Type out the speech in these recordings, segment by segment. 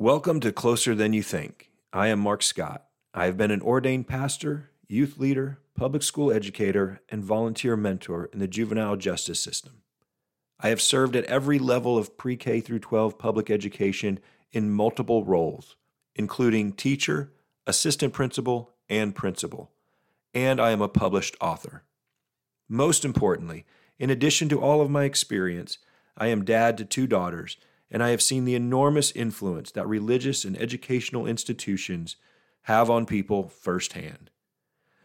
Welcome to Closer Than You Think. I am Marc Scott. I have been an ordained pastor, youth leader, public school educator, and volunteer mentor in the juvenile justice system. I have served at every level of pre K through 12 public education in multiple roles, including teacher, assistant principal, and principal. And I am a published author. Most importantly, in addition to all of my experience, I am dad to two daughters and I have seen the enormous influence that religious and educational institutions have on people firsthand.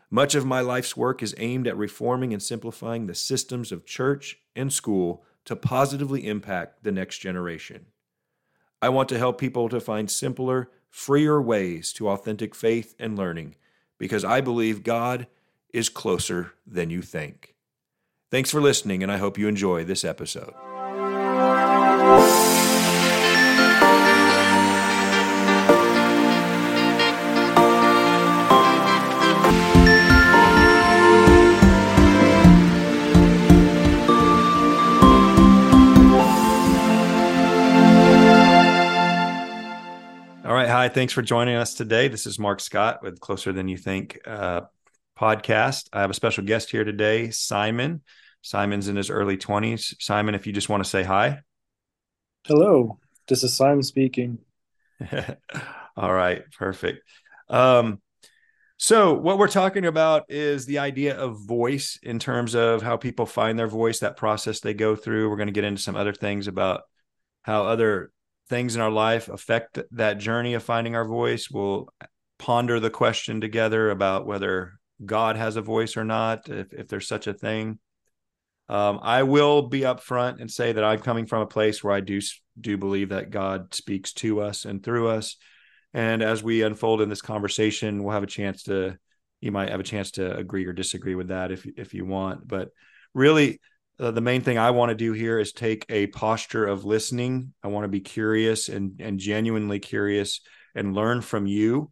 Much of my life's work is aimed at reforming and simplifying the systems of church and school to positively impact the next generation. I want to help people to find simpler, freer ways to authentic faith and learning because I believe God is closer than you think. Thanks for listening, and I hope you enjoy this episode. Hi. Thanks for joining us today. This is Marc Scott with Closer Than You Think uh, podcast. I have a special guest here today, Simon. Simon's in his early 20s. Simon, if you just want to say hi. Hello. This is Simon speaking. All right. Perfect. Um, so, what we're talking about is the idea of voice in terms of how people find their voice, that process they go through. We're going to get into some other things about how other things in our life affect that journey of finding our voice. We'll ponder the question together about whether God has a voice or not, if, if there's such a thing. Um, I will be upfront and say that I'm coming from a place where I do do believe that God speaks to us and through us. And as we unfold in this conversation, we'll have a chance to you might have a chance to agree or disagree with that if if you want. But really, uh, the main thing I want to do here is take a posture of listening. I want to be curious and and genuinely curious and learn from you.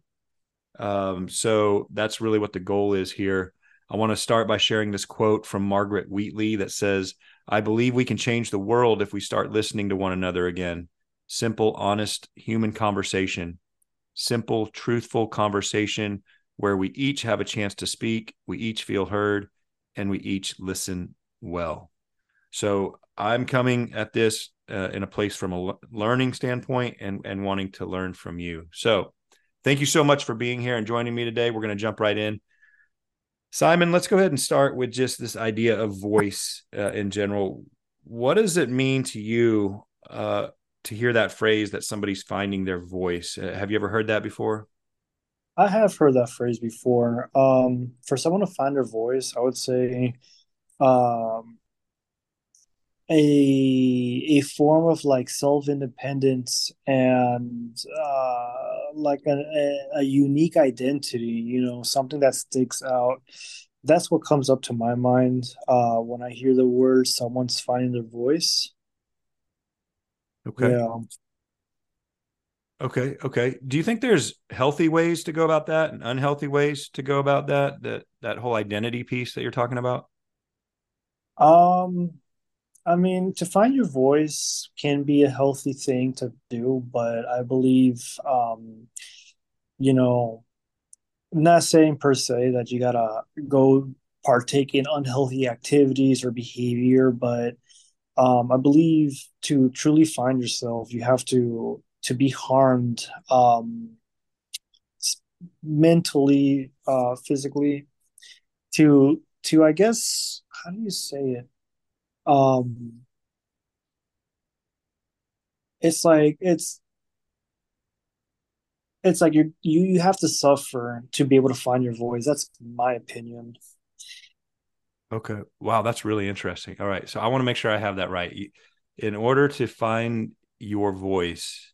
Um, so that's really what the goal is here. I want to start by sharing this quote from Margaret Wheatley that says, "I believe we can change the world if we start listening to one another again. Simple, honest human conversation, simple, truthful conversation." Where we each have a chance to speak, we each feel heard, and we each listen well. So I'm coming at this uh, in a place from a learning standpoint and and wanting to learn from you. So thank you so much for being here and joining me today. We're going to jump right in. Simon, let's go ahead and start with just this idea of voice uh, in general. What does it mean to you uh, to hear that phrase that somebody's finding their voice? Uh, have you ever heard that before? I have heard that phrase before. Um, for someone to find their voice, I would say um, a a form of like self independence and uh, like a, a, unique identity. You know, something that sticks out. That's what comes up to my mind uh, when I hear the word "someone's finding their voice." Okay. Yeah. Okay. Okay. Do you think there's healthy ways to go about that and unhealthy ways to go about that? That that whole identity piece that you're talking about. Um, I mean, to find your voice can be a healthy thing to do, but I believe, um, you know, I'm not saying per se that you gotta go partake in unhealthy activities or behavior, but um, I believe to truly find yourself, you have to to be harmed um, mentally, uh, physically, to to I guess how do you say it? Um it's like it's it's like you you you have to suffer to be able to find your voice. That's my opinion. Okay. Wow that's really interesting. All right. So i want to make sure i have that right. In order to find your voice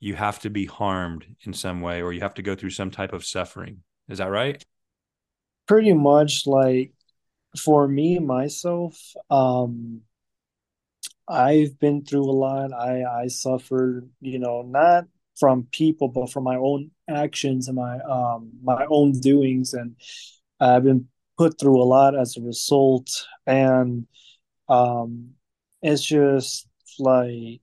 you have to be harmed in some way or you have to go through some type of suffering. Is that right? Pretty much like for me myself um i've been through a lot. I i suffered you know not from people but from my own actions and my um my own doings. And i've been put through a lot as a result. And um it's just like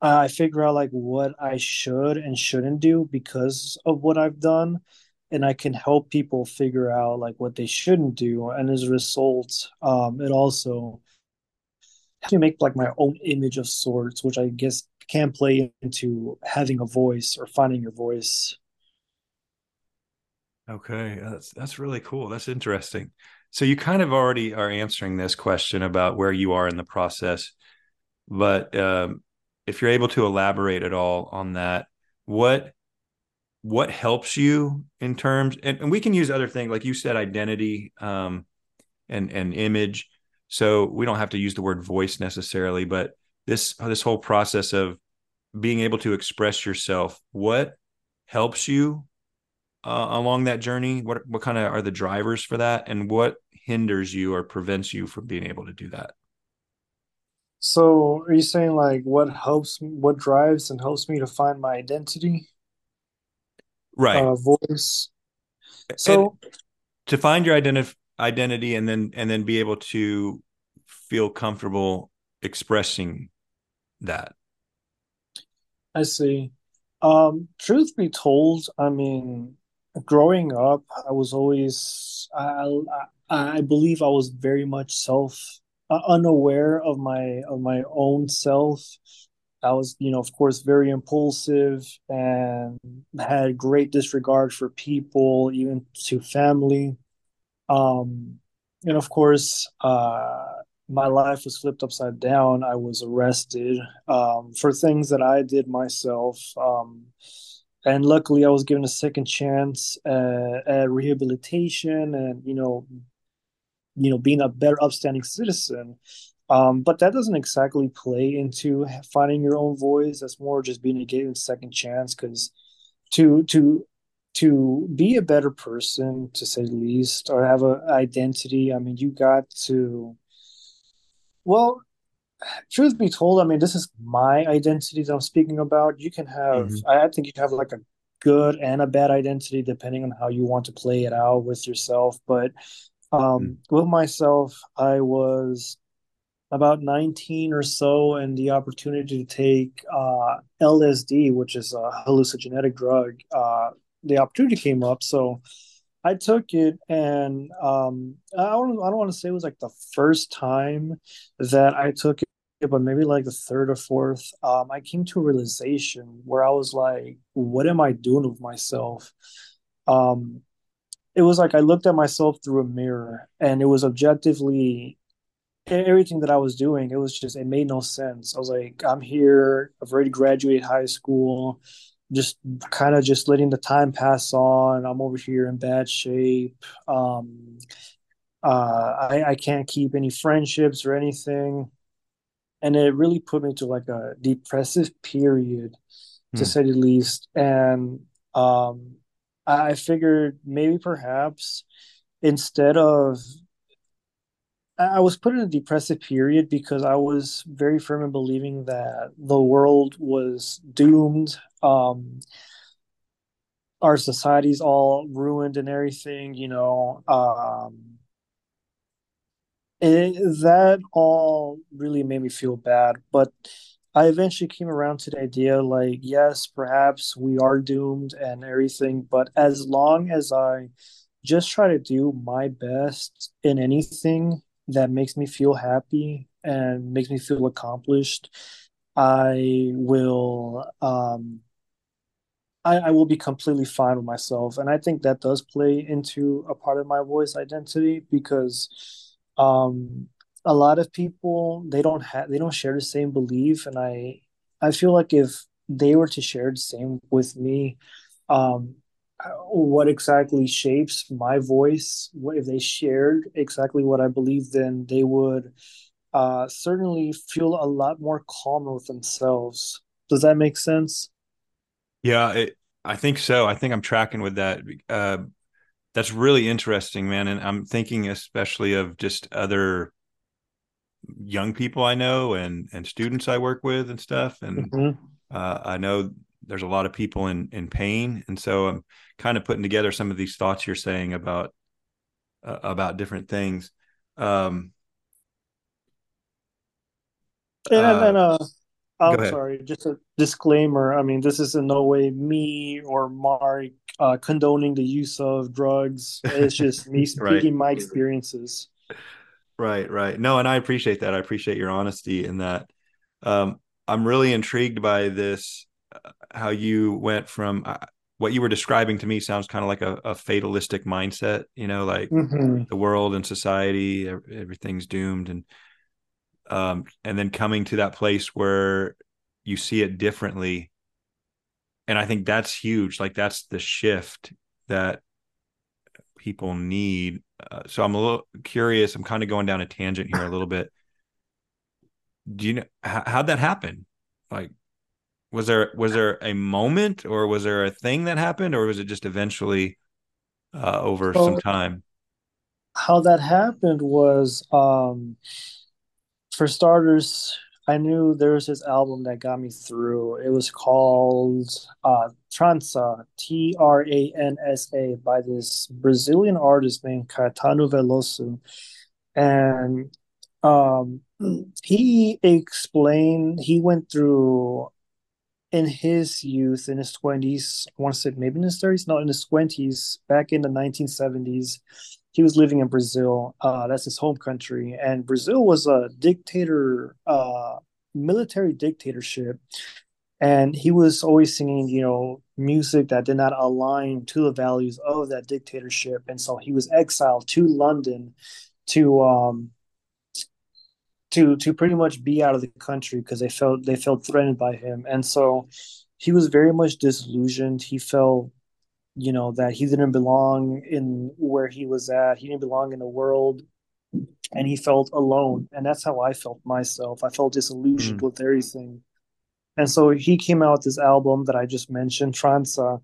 I figure out like what I should and shouldn't do because of what I've done, and I can help people figure out like what they shouldn't do. And as a result, um, it also to make like my own image of sorts, which I guess can play into having a voice or finding your voice. Okay, that's that's really cool. That's interesting. So you kind of already are answering this question about where you are in the process, but um, if you're able to elaborate at all on that, what what helps you in terms and, and we can use other things like you said identity um, and and image. So we don't have to use the word voice necessarily but this this whole process of being able to express yourself what helps you uh, along that journey? What what kind of are the drivers for that? And what hinders you or prevents you from being able to do that? So, are you saying like what helps, what drives and helps me to find my identity, right uh, voice? and So, to find your identity identity and then and then be able to feel comfortable expressing that I see. Um, truth be told, I mean, growing up, I was always, I, I, I believe I was very much self uh, unaware of my of my own self. I was, you know, of course, very impulsive and had great disregard for people, even to family. Um, and of course, uh, my life was flipped upside down. I was arrested um, for things that I did myself. Um, and luckily, I was given a second chance uh, at rehabilitation and, you know, you know, being a better upstanding citizen. Um, but that doesn't exactly play into finding your own voice. That's more just being a given second chance because to to to be a better person, to say the least, or have an identity. I mean, you got to. Well, truth be told, I mean, this is my identity that I'm speaking about. You can have, mm-hmm. I think you have like a good and a bad identity depending on how you want to play it out with yourself. But um, mm-hmm. with myself, I was about 19 or so and the opportunity to take uh, LSD, which is a hallucinogenic drug. Uh, the opportunity came up. So I took it, and um, I don't, I don't want to say it was like the first time that I took it, but maybe like the third or fourth. Um, I came to a realization where I was like, what am I doing with myself? Um, it was like I looked at myself through a mirror, and it was objectively everything that I was doing, it was just it made no sense. I was like, I'm here, I've already graduated high school, just kind of just letting the time pass on. I'm over here in bad shape. Um, uh, I, I can't keep any friendships or anything. And it really put me to like a depressive period, to hmm. say the least. And um, I figured maybe perhaps instead of I was put in a depressive period because I was very firm in believing that the world was doomed. Um, our society's all ruined and everything, you know. Um, it, that all really made me feel bad. But I eventually came around to the idea like, yes, perhaps we are doomed and everything, but as long as I just try to do my best in anything that makes me feel happy and makes me feel accomplished, I will um, I, I will be completely fine with myself. And I think that does play into a part of my voice identity because um, a lot of people they don't have they don't share the same belief and I I feel like if they were to share the same with me, um, what exactly shapes my voice. What if they shared exactly what I believe, then they would uh, certainly feel a lot more calm with themselves. Does that make sense? Yeah, it, I think so. I think I'm tracking with that. Uh, that's really interesting, man. And I'm thinking especially of just other young people I know and and students I work with and stuff. And mm-hmm. uh, I know there's a lot of people in in pain, and so I'm kind of putting together some of these thoughts you're saying about uh, about different things. Um, and, uh, and uh, I'm sorry, just a disclaimer. I mean, this is in no way me or Marc uh, condoning the use of drugs. It's just me right. speaking my experiences. Right, right. No, and I appreciate that. I appreciate your honesty in that. Um, I'm really intrigued by this, how you went from uh, what you were describing to me sounds kind of like a, a fatalistic mindset, you know, like hmm the world and society, everything's doomed. And, um, and then coming to that place where you see it differently. And I think that's huge. Like that's the shift that people need. Uh, so I'm a little curious. I'm kind of going down a tangent here a little bit. Do you know how, how'd that happen? Like, was there was there a moment, or was there a thing that happened, or was it just eventually uh, over some time? how that happened was, um, for starters, I knew there was this album that got me through. It was called uh, Transa, T R A N S A, by this Brazilian artist named Caetano Veloso. And um, he explained he went through in his youth, in his 20s, I want to say maybe in his 30s, no, in his 20s, back in the 1970s, he was living in Brazil. Uh, that's his home country. And Brazil was a dictator, uh, military dictatorship. And he was always singing, you know, music that did not align to the values of that dictatorship. And so he was exiled to London to um, to to pretty much be out of the country because they felt they felt threatened by him, and so he was very much disillusioned. He felt you know that he didn't belong in where he was at. He didn't belong in the world, and he felt alone. And that's how I felt myself. I felt disillusioned Mm, with everything. And so he came out with this album that I just mentioned, transa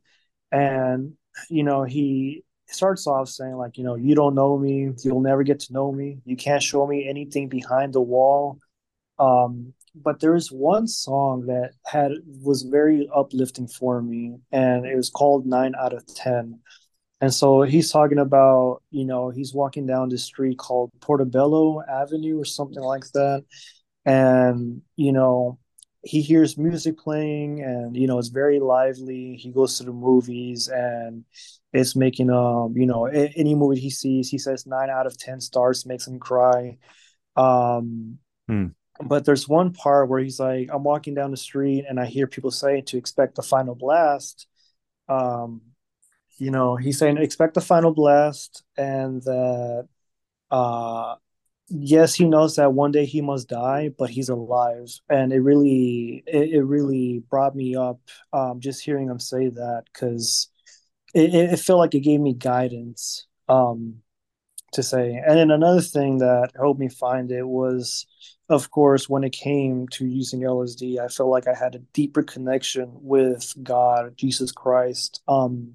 and you know he starts off saying like you know you don't know me. You'll never get to know me. You can't show me anything behind the wall. Um but there is one song that had was very uplifting for me and it was called nine out of ten. And so he's talking about you know he's walking down the street called portobello avenue or something like that. And you know he hears music playing and you know it's very lively. He goes to the movies and it's making um you know any movie he sees he says 9 out of 10 stars makes him cry. Um mm, but there's one part where he's like i'm walking down the street and i hear people say to expect the final blast. Um you know he's saying expect the final blast and that uh yes, he knows that one day he must die, but he's alive, and it really, it, it really brought me up um, just hearing him say that because it, it felt like it gave me guidance um, to say. And then another thing that helped me find it was, of course, when it came to using LSD, I felt like I had a deeper connection with God, Jesus Christ. Um,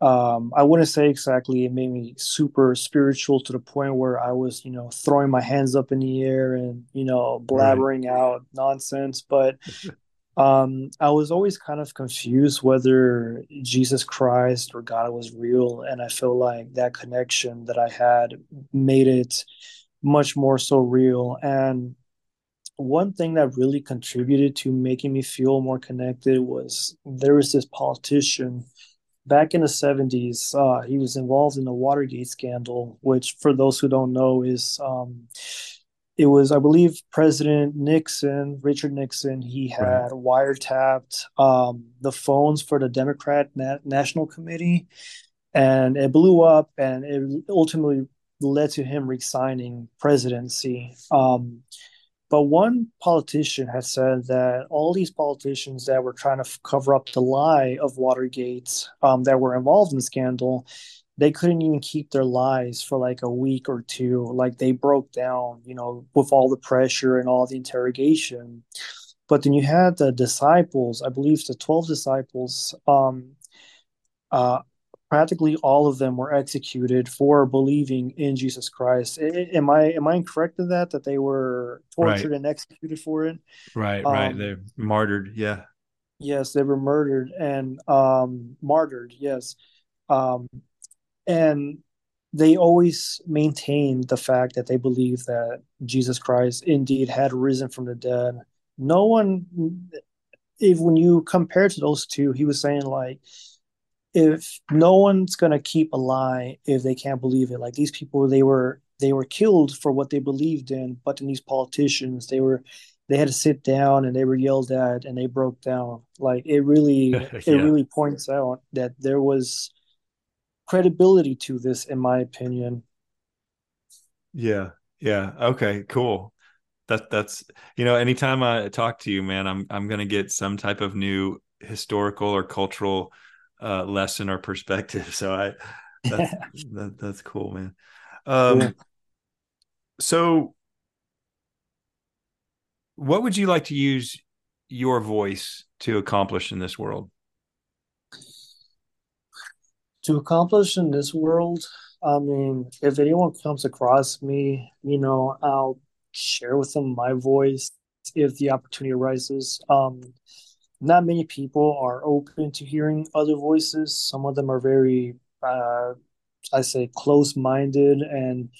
um i wouldn't say exactly it made me super spiritual to the point where i was you know throwing my hands up in the air and you know right. blabbering out nonsense. But um i was always kind of confused whether jesus christ or god was real. And i feel like that connection that i had made it much more so real. And one thing that really contributed to making me feel more connected was there was this politician back in the 70s, uh, he was involved in the Watergate scandal, which, for those who don't know, is um, it was, I believe, President Nixon, Richard Nixon, he Right. had wiretapped um, the phones for the Democrat Na- National Committee, and it blew up, and it ultimately led to him resigning presidency. Um, but one politician has said that all these politicians that were trying to cover up the lie of Watergate, um, that were involved in the scandal, they couldn't even keep their lies for like a week or two. Like they broke down, you know, with all the pressure and all the interrogation. But then you had the disciples, I believe the 12 disciples, um, uh, practically all of them were executed for believing in Jesus Christ. Am I am I incorrect in that that they were Right. tortured and executed for it? Right. Right. Um, They're martyred. Yeah. yes, they were murdered and um, martyred. Yes, um, and they always maintained the fact that they believed that Jesus Christ indeed had risen from the dead. no one if when you compare to those two, he was saying like if no one's gonna keep a lie if they can't believe it. Like these people, they were they were killed for what they believed in, but in these politicians, they were they had to sit down and they were yelled at and they broke down. Like it really yeah. it really points out that there was credibility to this, in my opinion. Yeah. Yeah. Okay. Cool. That that's you know, anytime I talk to you, man, I'm I'm gonna get some type of new historical or cultural uh, lesson or perspective. So I that's that, that's cool, man. Um, yeah. so what would you like to use your voice to accomplish in this world? To accomplish in this world, I mean, if anyone comes across me, you know, I'll share with them my voice if the opportunity arises. Um, not many people are open to hearing other voices. Some of them are very, uh, I say, close minded, and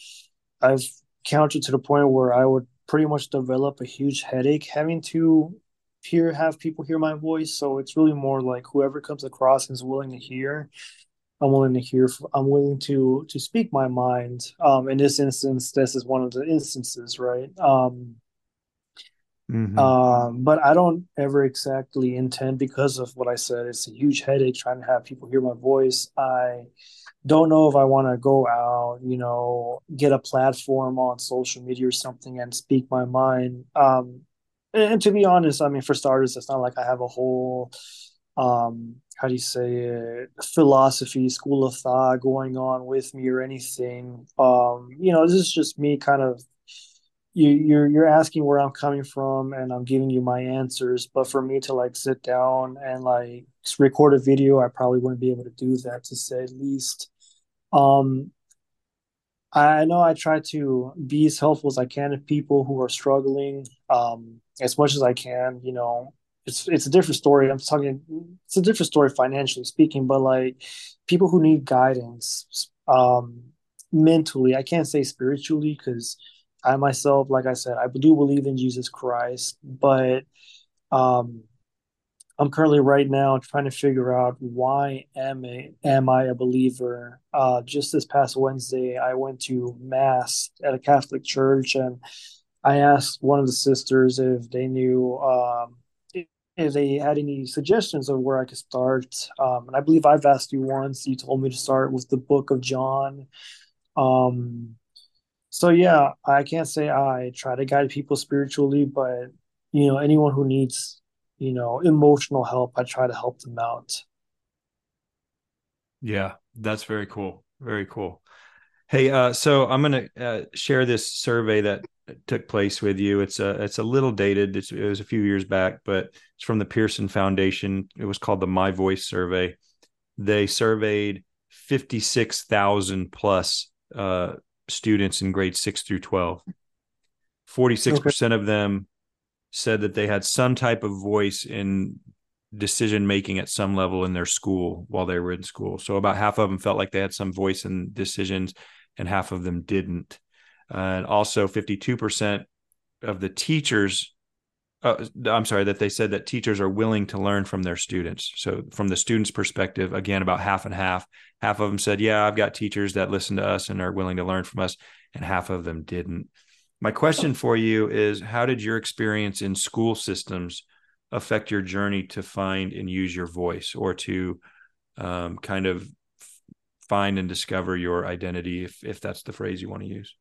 I've counted to the point where I would pretty much develop a huge headache having to hear have people hear my voice. So it's really more like whoever comes across and is willing to hear. I'm willing to hear. I'm willing to to speak my mind. Um, in this instance, this is one of the instances, right? Um, mm-hmm. um, but I don't ever exactly intend because of what I said. It's a huge headache trying to have people hear my voice. I don't know if I want to go out, you know, get a platform on social media or something and speak my mind. Um, and, and to be honest, I mean, for starters, it's not like I have a whole, um, how do you say it, philosophy, school of thought going on with me or anything. Um, you know, this is just me kind of you, you're you're asking where I'm coming from and I'm giving you my answers. But for me to like sit down and like record a video, I probably wouldn't be able to do that to say at least. Um, I know I try to be as helpful as I can to people who are struggling, um, as much as I can. You know, it's it's a different story. I'm talking, it's a different story financially speaking, but like people who need guidance, um, mentally, I can't say spiritually because I myself, like I said, I do believe in Jesus Christ, but um, I'm currently right now trying to figure out why am I am I a believer? Uh, just this past Wednesday, I went to mass at a Catholic church, and I asked one of the sisters if they knew um, if they had any suggestions of where I could start. Um, and I believe I've asked you once. You told me to start with the Book of John. Um, so yeah, I can't say I try to guide people spiritually, but you know, anyone who needs you know, emotional help, I try to help them out. Yeah, that's very cool. Very cool. Hey, uh, so I'm going to uh, share this survey that took place with you. It's a it's a little dated. It's, it was a few years back, but it's from the Pearson Foundation. It was called the My Voice Survey. They surveyed 56,000 plus uh, students in grades six through 12. 46% okay. of them said that they had some type of voice in decision making at some level in their school while they were in school. So about half of them felt like they had some voice in decisions, and half of them didn't. Uh, and also, 52% of the teachers, uh, I'm sorry, that they said that teachers are willing to learn from their students. So, from the students' perspective, again, about half and half. Half of them said, Yeah, I've got teachers that listen to us and are willing to learn from us. And half of them didn't. My question for you is how did your experience in school systems affect your journey to find and use your voice or to um, kind of find and discover your identity if if that's the phrase you want to use?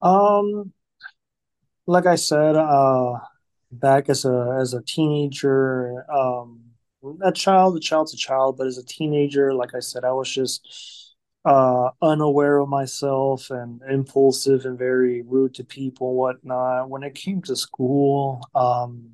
Um like I said, uh back as a as a teenager, um a child, a child's a child, but as a teenager, like I said, I was just uh, unaware of myself and impulsive and very rude to people whatnot. When it came to school, um,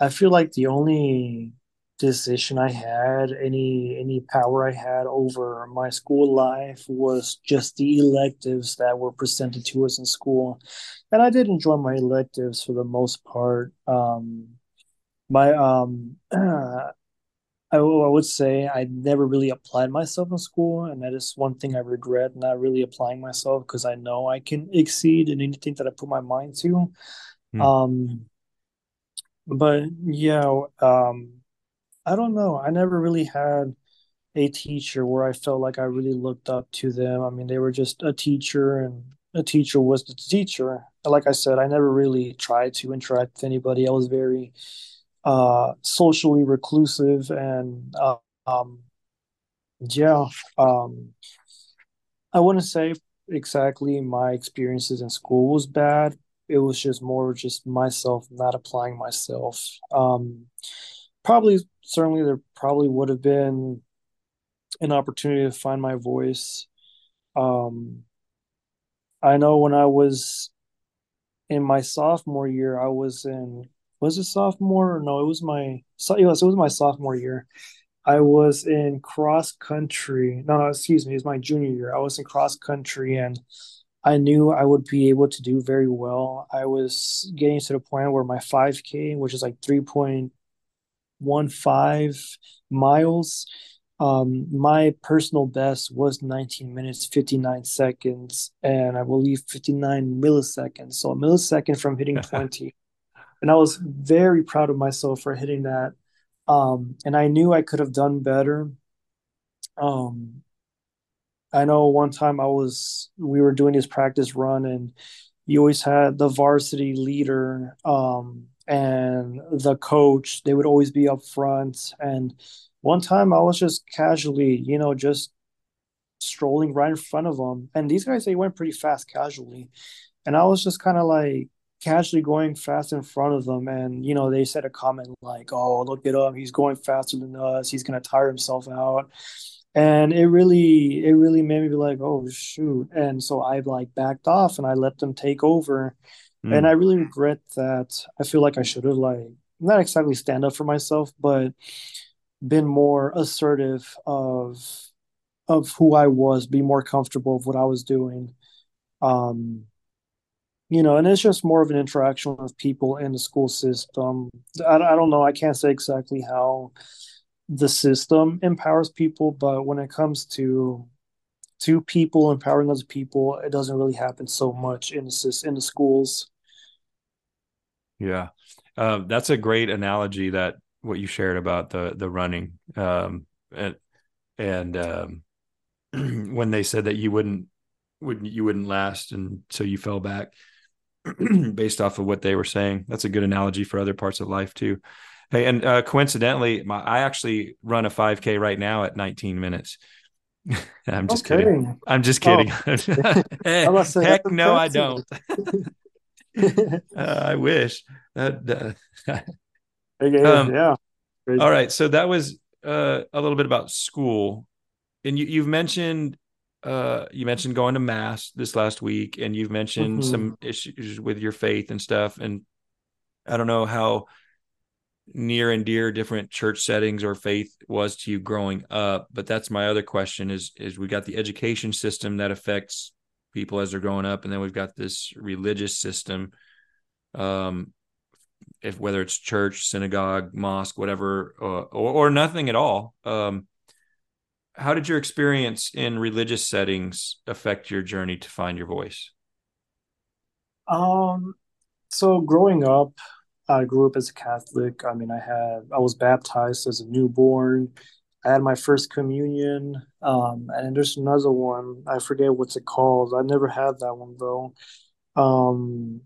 I feel like the only decision I had, any any power I had over my school life was just the electives that were presented to us in school. And I did enjoy my electives for the most part. Um, my um I, I would say I never really applied myself in school, and that is one thing I regret not really applying myself because I know I can exceed in anything that I put my mind to. Mm. Um, but yeah, um, I don't know. I never really had a teacher where I felt like I really looked up to them. I mean, they were just a teacher, and a teacher was the teacher. Like I said, I never really tried to interact with anybody. I was very uh, socially reclusive, and uh, um, yeah, um, I wouldn't say exactly my experiences in school was bad. It was just more just myself not applying myself. Um, probably, certainly, there probably would have been an opportunity to find my voice. Um, I know when I was in my sophomore year, I was in, was it sophomore? Or no, it was my, so, yes, it was my sophomore year. I was in cross country. No, no, excuse me, it was my junior year. I was in cross country and I knew I would be able to do very well. I was getting to the point where my 5K, which is like 3.15 miles, um, my personal best was 19 minutes, 59 seconds, and I believe 59 milliseconds. So a millisecond from hitting 20. And I was very proud of myself for hitting that. Um, and I knew I could have done better. Um, I know one time I was, we were doing this practice run, and you always had the varsity leader, um, and the coach. They would always be up front. And one time I was just casually, you know, just strolling right in front of them. And these guys, they went pretty fast casually. And I was just kind of like casually going fast in front of them. And, you know, they said a comment like, oh, look at him. He's going faster than us. He's going to tire himself out. And it really, it really made me be like, oh, shoot. And so I like backed off and I let them take over. And I Mm, really regret that. I feel like I should have like not exactly stand up for myself, but been more assertive of of who I was, be more comfortable of what I was doing. Um, you know, and it's just more of an interaction with people in the school system. I, I don't know. I can't say exactly how the system empowers people, but when it comes to to people empowering other people, it doesn't really happen so much in the in the schools. yeah. Um, that's a great analogy that what you shared about the the running. Um, and and um, when they said that you wouldn't would you wouldn't last and so you fell back based off of what they were saying. That's a good analogy for other parts of life too. Hey, and uh, coincidentally, my, I actually run a 5K right now at 19 minutes. I'm just kidding. I'm just Oh, kidding. I must say Heck no, I don't. Uh, I wish. Uh, Okay, um, yeah. all Crazy. right. So that was uh, a little bit about school, and you, you've mentioned uh, you mentioned going to mass this last week, and you've mentioned hmm some issues with your faith and stuff. And I don't know how near and dear different church settings or faith was to you growing up but that's my other question is is we got the education system that affects people as they're growing up and then we've got this religious system um if whether it's church synagogue mosque whatever uh, or, or nothing at all um how did your experience in religious settings affect your journey to find your voice? Um, so growing up, I grew up as a Catholic. I mean, I had I was baptized as a newborn. I had my first communion. Um, and there's another one. I forget what's it called. I never had that one though. Um,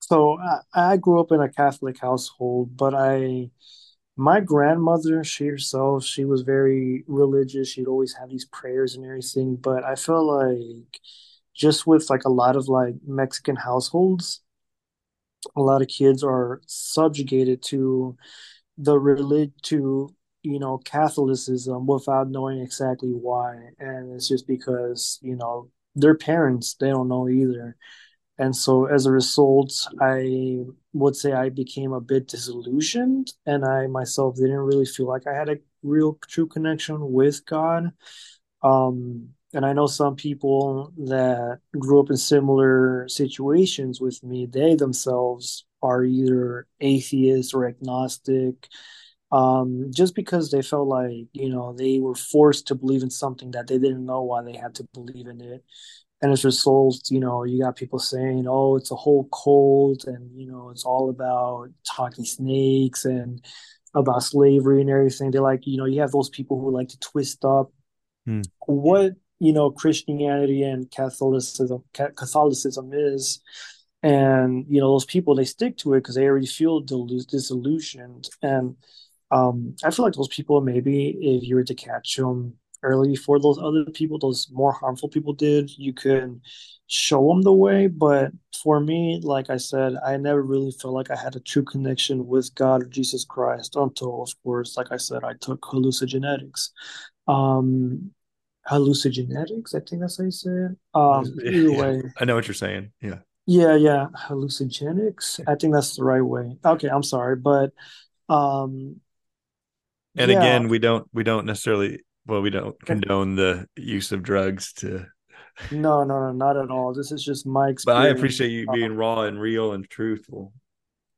so I, I grew up in a Catholic household, but I my grandmother, she herself, she was very religious. She'd always have these prayers and everything. But I felt like just with like a lot of like Mexican households, a lot of kids are subjugated to the relig to you know Catholicism without knowing exactly why, and it's just because you know their parents they don't know either, and so as a result, I would say I became a bit disillusioned, and I myself didn't really feel like I had a real true connection with God. Um, and I know some people that grew up in similar situations with me, they themselves are either atheist or agnostic, um, just because they felt like, you know, they were forced to believe in something that they didn't know why they had to believe in it. and as a result, you know, you got people saying, "Oh, it's a whole cult," and you know, it's all about talking snakes and about slavery and everything. They like, you know, you have those people who like to twist up hmm. what you know Christianity and Catholicism Catholicism is, and you know, those people they stick to it because they already feel disillusioned. And um, I feel like those people maybe if you were to catch them early before those other people, those more harmful people did, you could show them the way. But for me, like I said, I never really felt like I had a true connection with God or Jesus Christ until, of course, like I said, I took hallucinogenics. Um, hallucinogenics, I think that's how you say it. Um, either yeah, way, I know what you're saying. Yeah. Yeah, yeah, hallucinogenics. I think that's the right way. Okay, I'm sorry, but um and yeah. again, we don't we don't necessarily well, we don't condone the use of drugs to. No, no, no, not at all. This is just my experience. But I appreciate you being raw and real and truthful.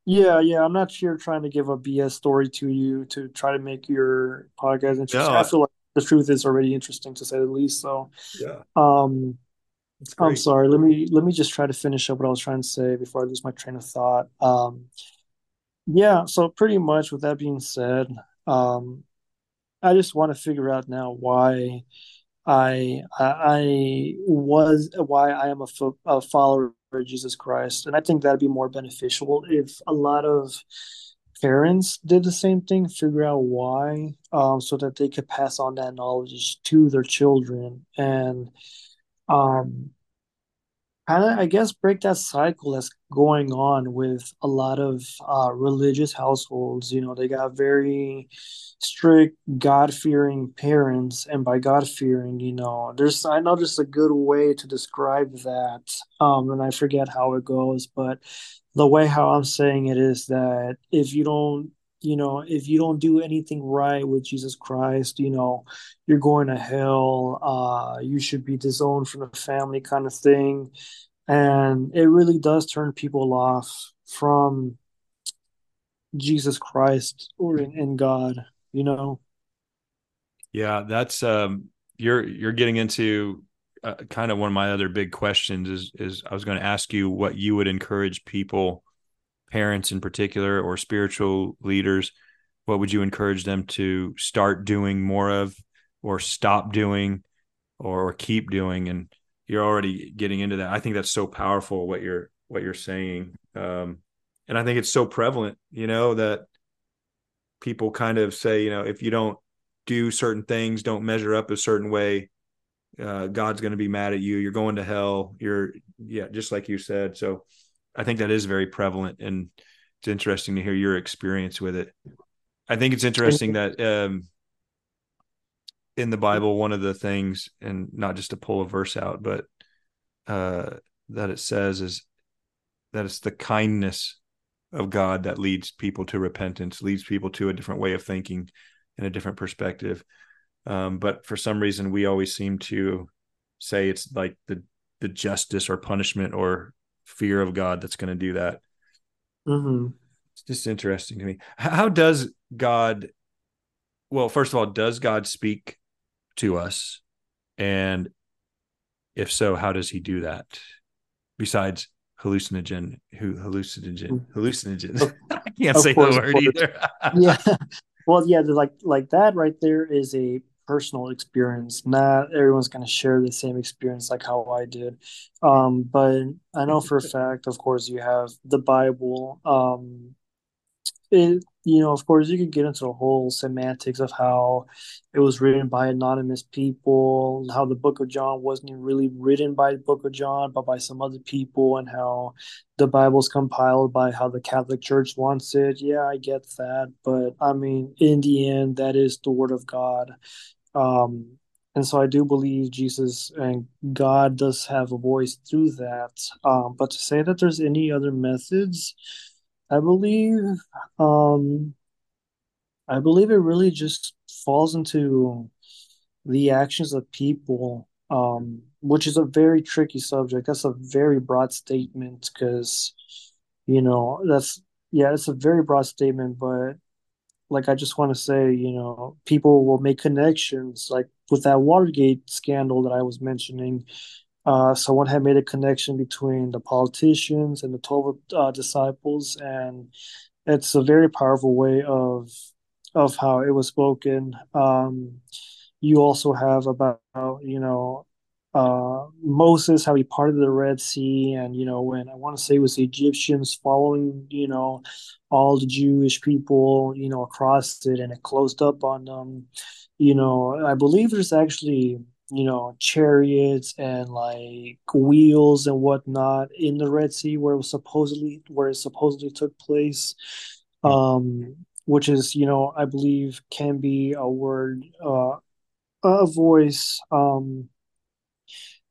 Yeah, yeah. I'm not here trying to give a BS story to you to try to make your podcast interesting. No, I feel like the truth is already interesting to say the least. So, yeah. Um, I'm sorry. Let me let me just try to finish up what I was trying to say before I lose my train of thought. Um, yeah. So pretty much, with that being said, um, I just want to figure out now why I I was why I am a, fo- a follower of Jesus Christ, and I think that'd be more beneficial if a lot of parents did the same thing, figure out why, um, so that they could pass on that knowledge to their children. And um, kind of, I guess, break that cycle that's going on with a lot of uh, religious households. You know, they got very strict, God fearing parents. And by God fearing, you know, there's, I know there's a good way to describe that. Um, and I forget how it goes, but the way how I'm saying it is that if you don't you know, if you don't do anything right with Jesus Christ, you know, you're going to hell. Uh, you should be disowned from the family, kind of thing. And it really does turn people off from Jesus Christ or in, in God, you know. Yeah, that's um, you're you're getting into uh, kind of one of my other big questions is is I was going to ask you what you would encourage people parents in particular or spiritual leaders what would you encourage them to start doing more of or stop doing or, keep doing? And you're already getting into that. I think that's so powerful what you're what you're saying. Um, and i think it's so prevalent you know that people kind of say you know if you don't do certain things don't measure up a certain way uh, god's going to be mad at you. You're going to hell. You're yeah just like you said. So I think that is very prevalent, and it's interesting to hear your experience with it. I think it's interesting that um, in the Bible, one of the things, and not just to pull a verse out, but uh, that it says is that it's the kindness of God that leads people to repentance, leads people to a different way of thinking and a different perspective. Um, but for some reason, we always seem to say it's like the the justice or punishment or fear of God that's going to do that. Mm-hmm. It's just interesting to me. How does God, well, first of all, does God speak to us? And if so, how does he do that? Besides hallucinogen, who hallucinogen, mm. I can't say course, the word either. yeah. Well, yeah, like like that right there is a personal experience. Not everyone's going to share the same experience like how I did. Um, but I know for a fact, of course, you have the Bible. Um, it, you know, of course, you could get into the whole semantics of how it was written by anonymous people, how the Book of John wasn't really written by the Book of John, but by some other people, and how the Bible's compiled by how the Catholic Church wants it. Yeah, I get that, but I mean, in the end, that is the Word of God, um, and so I do believe Jesus and God does have a voice through that. Um, but to say that there's any other methods, I believe, um, I believe it really just falls into the actions of people, um, which is a very tricky subject. That's a very broad statement because, you know, that's yeah, it's a very broad statement, but like I just want to say, you know, people will make connections like with that Watergate scandal that I was mentioning. uh, someone had made a connection between the politicians and the 12 uh, disciples, and it's a very powerful way of of how it was spoken. Um, you also have about you know uh, Moses, how he parted the Red Sea, and you know when I want to say it was the Egyptians following you know all the Jewish people you know across it, and it closed up on them. You know, I believe there's actually you know chariots and like wheels and whatnot in the Red Sea where it was supposedly where it supposedly took place. Um, which is you know I believe can be a word, uh, a voice. Um,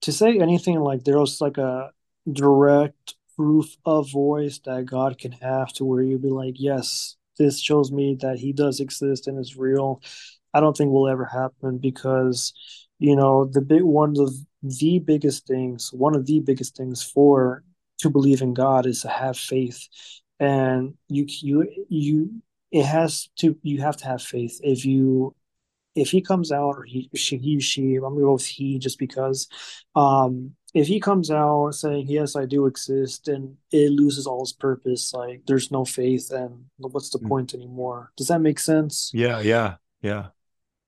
to say anything like there's like a direct proof of voice that God can have to where you'd be like, yes, this shows me that He does exist and is real. I don't think will ever happen because you know the big one of the biggest things, one of the biggest things for to believe in God is to have faith, and you you you it has to you have to have faith if you if he comes out or he she he she I'm gonna go with he just because um if he comes out saying yes I do exist and it loses all its purpose like there's no faith and what's the mm. point anymore? Does that make sense? Yeah yeah yeah.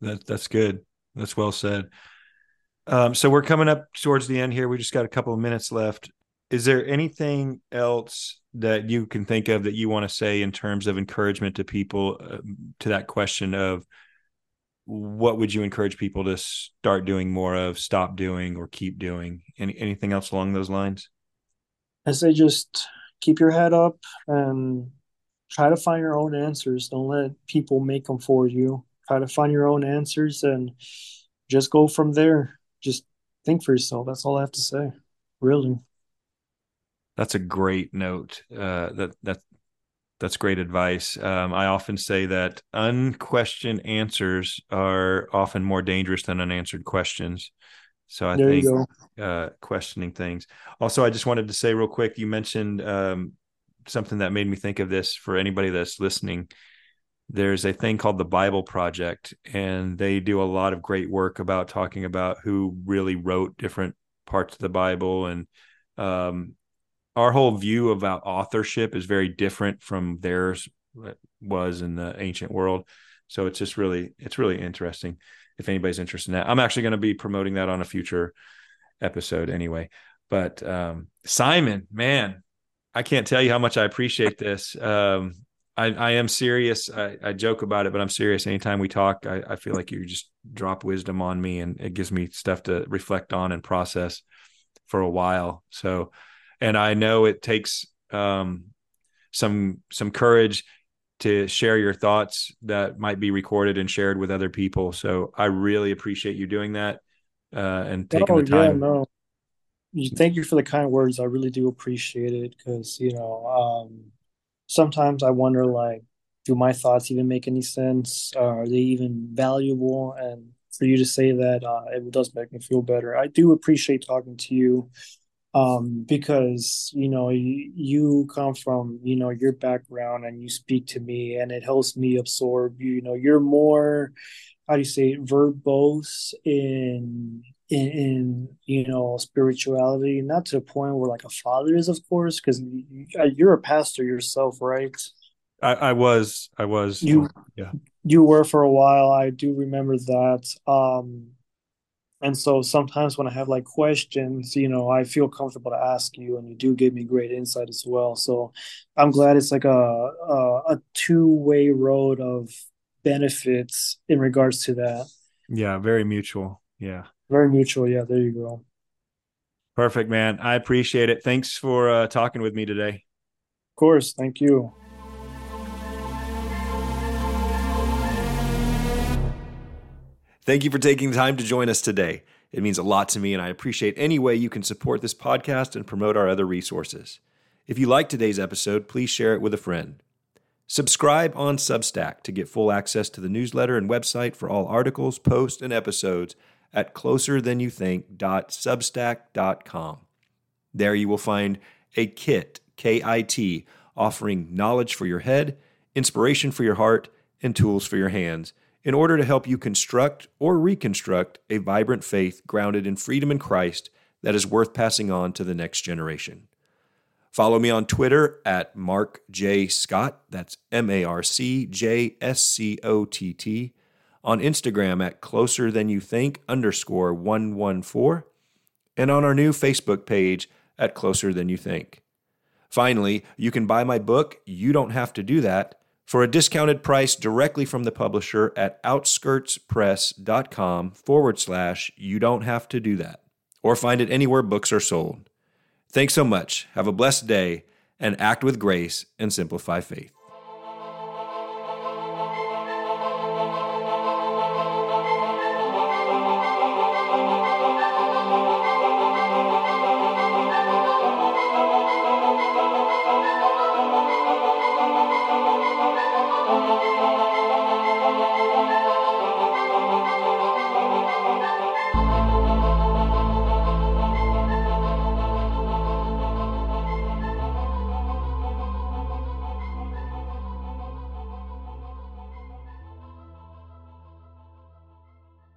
That that's good. That's well said. Um so we're coming up towards the end here. We just got a couple of minutes left. Is there anything else that you can think of that you want to say in terms of encouragement to people uh, to that question of what would you encourage people to start doing more of, stop doing, or keep doing? Any anything else along those lines? I say just keep your head up and try to find your own answers. Don't let people make them for you. Try to find your own answers and just go from there. Just think for yourself. That's all I have to say. Really. That's a great note. Uh, that that that's great advice. Um, I often say that unquestioned answers are often more dangerous than unanswered questions. So I there think uh, questioning things. Also, I just wanted to say real quick. You mentioned um, something that made me think of this for anybody that's listening. There's a thing called the Bible Project, and they do a lot of great work about talking about who really wrote different parts of the Bible and um, our whole view about authorship is very different from theirs was in the ancient world. So it's just really it's really interesting if anybody's interested in that. I'm actually going to be promoting that on a future episode anyway. But um, Simon, man, I can't tell you how much I appreciate this. Um, I, I, am serious. I, I, joke about it, but I'm serious. Anytime we talk, I, I, feel like you just drop wisdom on me, and it gives me stuff to reflect on and process for a while. So and I know it takes um, some some courage to share your thoughts that might be recorded and shared with other people. So I really appreciate you doing that uh, and taking oh, the time. Yeah, no. Thank you for the kind words. I really do appreciate it because you know um, sometimes I wonder like, do my thoughts even make any sense? Uh, are they even valuable? And for you to say that, uh, it does make me feel better. I do appreciate talking to you um, because you know you, you come from you know your background and you speak to me and it helps me absorb you know you're more how do you say verbose in in, in you know spirituality. Not to the point where like a father is of course because you're a pastor yourself right? I, I was i was. You yeah. you were for a while. I do remember that. Um and so sometimes when I have like questions, you know, I feel comfortable to ask you, and you do give me great insight as well. So I'm glad it's like a a, a two way road of benefits in regards to that. Yeah, very mutual. Yeah, very mutual. Yeah, there you go. Perfect, man. I appreciate it. Thanks for uh, talking with me today. Of course. Thank you. Thank you for taking the time to join us today. It means a lot to me, and I appreciate any way you can support this podcast and promote our other resources. If you like today's episode, please share it with a friend. Subscribe on Substack to get full access to the newsletter and website for all articles, posts, and episodes at closerthanyouthink.substack.com. There you will find a kit, K I T, offering knowledge for your head, inspiration for your heart, and tools for your hands in order to help you construct or reconstruct a vibrant faith grounded in freedom in Christ that is worth passing on to the next generation. Follow me on Twitter at Marc J. Scott. That's M A R C J S C O T T. On Instagram at closer than you think underscore 114. And on our new Facebook page at closer than you think. Finally, you can buy my book, You Don't Have to Do That, for a discounted price directly from the publisher at outskirtspress.com forward slash You Don't Have to Do That, or find it anywhere books are sold. Thanks so much. Have a blessed day and act with grace and simplify faith.